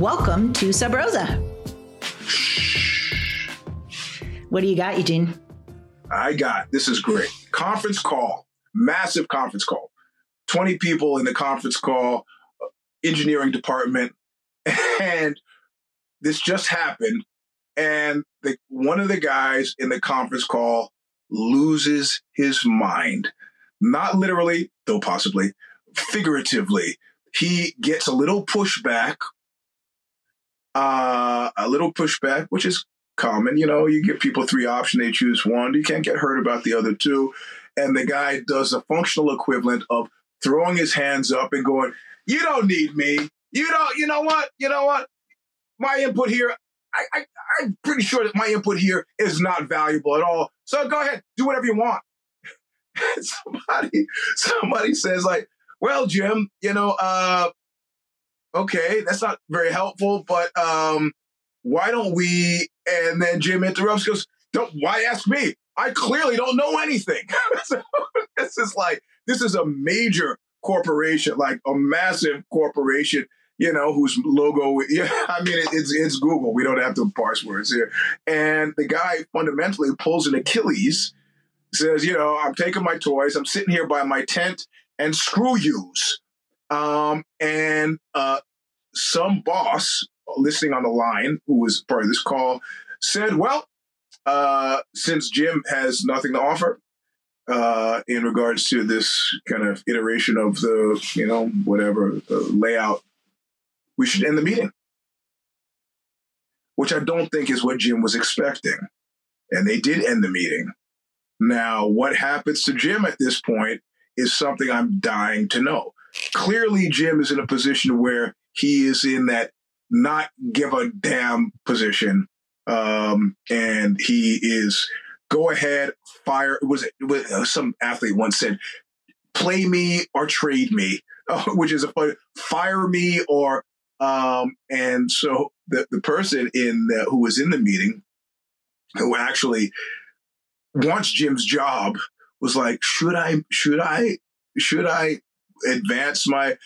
welcome to Sub Rosa. What do you got, Eugene? I got this is great. Conference call, massive conference call. 20 people in the conference call, uh, engineering department, and this just happened. And the, one of the guys in the conference call loses his mind. Not literally, though possibly, figuratively. He gets a little pushback, uh, a little pushback, which is common. You know, you give people three options, they choose one. You can't get hurt about the other two. And the guy does the functional equivalent of throwing his hands up and going, You don't need me. You don't, you know what? You know what? My input here, I, I, I'm pretty sure that my input here is not valuable at all. So go ahead, do whatever you want. somebody, somebody says, like, well, Jim, you know, uh, okay, that's not very helpful, but um, why don't we? And then Jim interrupts, goes, don't, why ask me? I clearly don't know anything. so this is like, this is a major corporation, like a massive corporation, you know, whose logo, yeah, I mean, it's, it's Google. We don't have to parse words here. And the guy fundamentally pulls an Achilles, says, you know, I'm taking my toys, I'm sitting here by my tent, and screw yous. Um, and uh, some boss listening on the line, who was part of this call, said, Well, uh, since Jim has nothing to offer uh, in regards to this kind of iteration of the, you know, whatever layout, we should end the meeting. Which I don't think is what Jim was expecting. And they did end the meeting. Now, what happens to Jim at this point is something I'm dying to know. Clearly, Jim is in a position where he is in that not give a damn position. Um, and he is go ahead, fire. Was it was, uh, some athlete once said, play me or trade me, uh, which is a fun, fire me or, um, and so the, the person in the, who was in the meeting who actually wants Jim's job was like, should I, should I, should I advance my,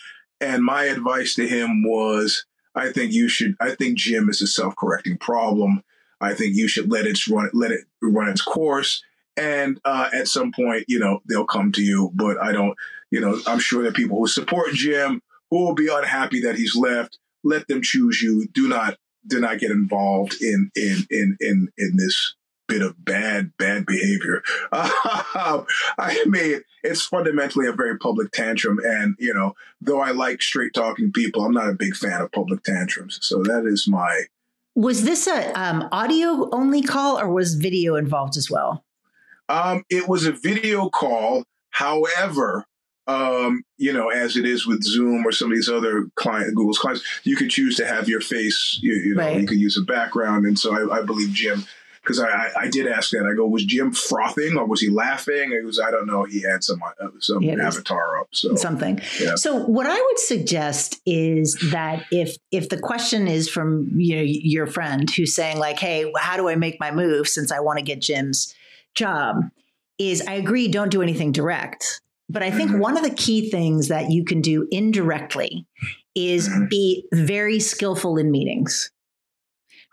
and my advice to him was, I think you should. I think Jim is a self-correcting problem. I think you should let it run. Let it run its course. And uh, at some point, you know, they'll come to you. But I don't. You know, I'm sure that people who support Jim who will be unhappy that he's left. Let them choose you. Do not do not get involved in in in in in this bit of bad, bad behavior. Um, I mean, it's fundamentally a very public tantrum. And, you know, though I like straight talking people, I'm not a big fan of public tantrums. So that is my. Was this a um, audio only call or was video involved as well? Um, it was a video call. However, um, you know, as it is with Zoom or some of these other client Google's clients, you can choose to have your face. You, you know, right. you can use a background, and so I, I believe Jim because I, I did ask that. I go, was Jim frothing or was he laughing? It was I don't know. He had some uh, some yeah, avatar up, so something. Yeah. So what I would suggest is that if if the question is from you know your friend who's saying like, hey, how do I make my move since I want to get Jim's job? Is I agree, don't do anything direct. But I think mm-hmm. one of the key things that you can do indirectly is mm-hmm. be very skillful in meetings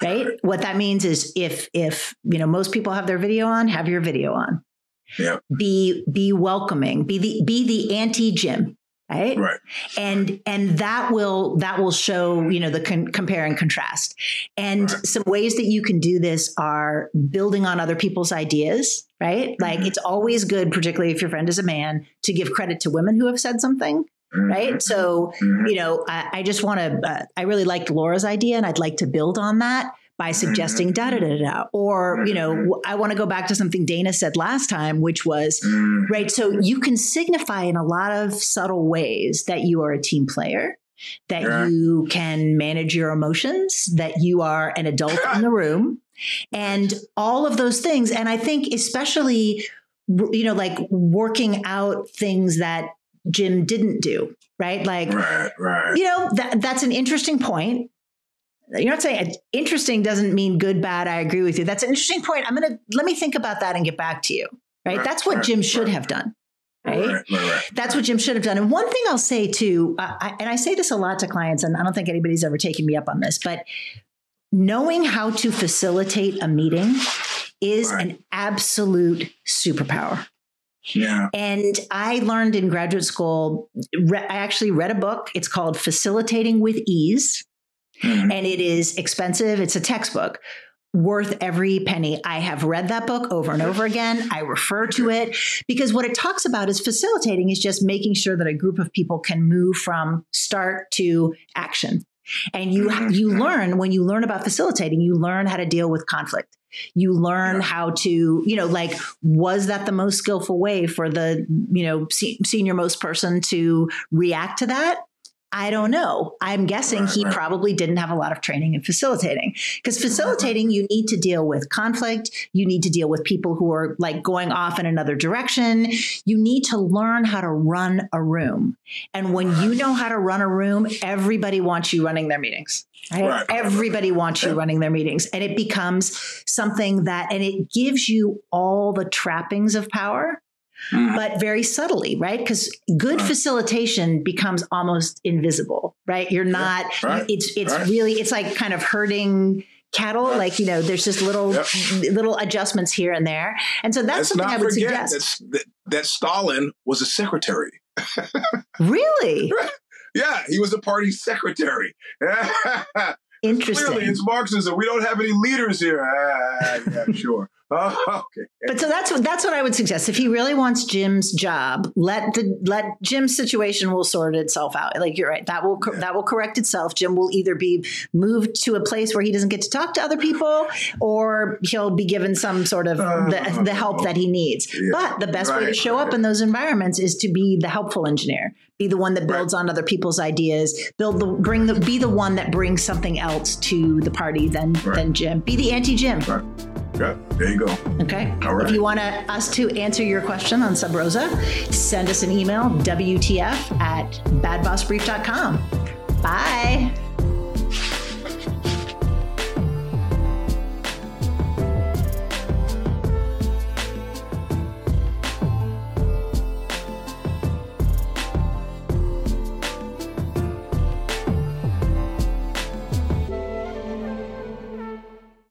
right? What that means is if if you know most people have their video on, have your video on. Yeah. Be be welcoming. Be the be the anti Jim. Right? right and and that will that will show you know the con- compare and contrast and right. some ways that you can do this are building on other people's ideas right like mm-hmm. it's always good particularly if your friend is a man to give credit to women who have said something. Right. So, mm-hmm. you know, I, I just want to, uh, I really liked Laura's idea and I'd like to build on that by suggesting da da da da. Or, you know, mm-hmm. I want to go back to something Dana said last time, which was, mm-hmm. right. So you can signify in a lot of subtle ways that you are a team player. That yeah. you can manage your emotions, that you are an adult in the room, and all of those things. And I think, especially, you know, like working out things that Jim didn't do, right? Like, right, right. you know, that, that's an interesting point. You're not saying interesting doesn't mean good, bad. I agree with you. That's an interesting point. I'm going to let me think about that and get back to you, right? right that's what right, Jim should right. have done. Right? That's what Jim should have done. And one thing I'll say too, uh, I, and I say this a lot to clients, and I don't think anybody's ever taken me up on this, but knowing how to facilitate a meeting is an absolute superpower. Yeah. And I learned in graduate school, re- I actually read a book. It's called Facilitating with Ease. Mm-hmm. And it is expensive. It's a textbook worth every penny. I have read that book over and over again. I refer to it because what it talks about is facilitating is just making sure that a group of people can move from start to action. And you mm-hmm. you learn when you learn about facilitating, you learn how to deal with conflict. You learn yeah. how to, you know, like was that the most skillful way for the, you know, se- senior most person to react to that? I don't know. I'm guessing he probably didn't have a lot of training in facilitating because mm-hmm. facilitating, you need to deal with conflict. You need to deal with people who are like going off in another direction. You need to learn how to run a room. And when you know how to run a room, everybody wants you running their meetings. Right? Right. Everybody wants you running their meetings. And it becomes something that, and it gives you all the trappings of power mm. but very subtly, right? Because good right. facilitation becomes almost invisible, right? You're not. Yeah, right. It's it's right. really it's like kind of herding cattle like you know there's just little yep. little adjustments here and there and so that's Let's something i would suggest that, that stalin was a secretary really yeah he was a party secretary Interesting. Clearly, it's Marxism. We don't have any leaders here. Ah, yeah, sure. Oh, okay. But so that's what that's what I would suggest. If he really wants Jim's job, let the let Jim's situation will sort itself out. Like you're right, that will yeah. that will correct itself. Jim will either be moved to a place where he doesn't get to talk to other people, or he'll be given some sort of uh, the, the, help that he needs. Yeah. But the best right, way to show right. up in those environments is to be the helpful engineer, be the one that builds right. on other people's ideas, build the bring the be the one that brings something else to the party than than Jim. Be the anti Jim. Yeah, there you go. Okay. All right. If you want us to answer your question on Sub Rosa, send us an email, WTF at badbossbrief.com. Bye.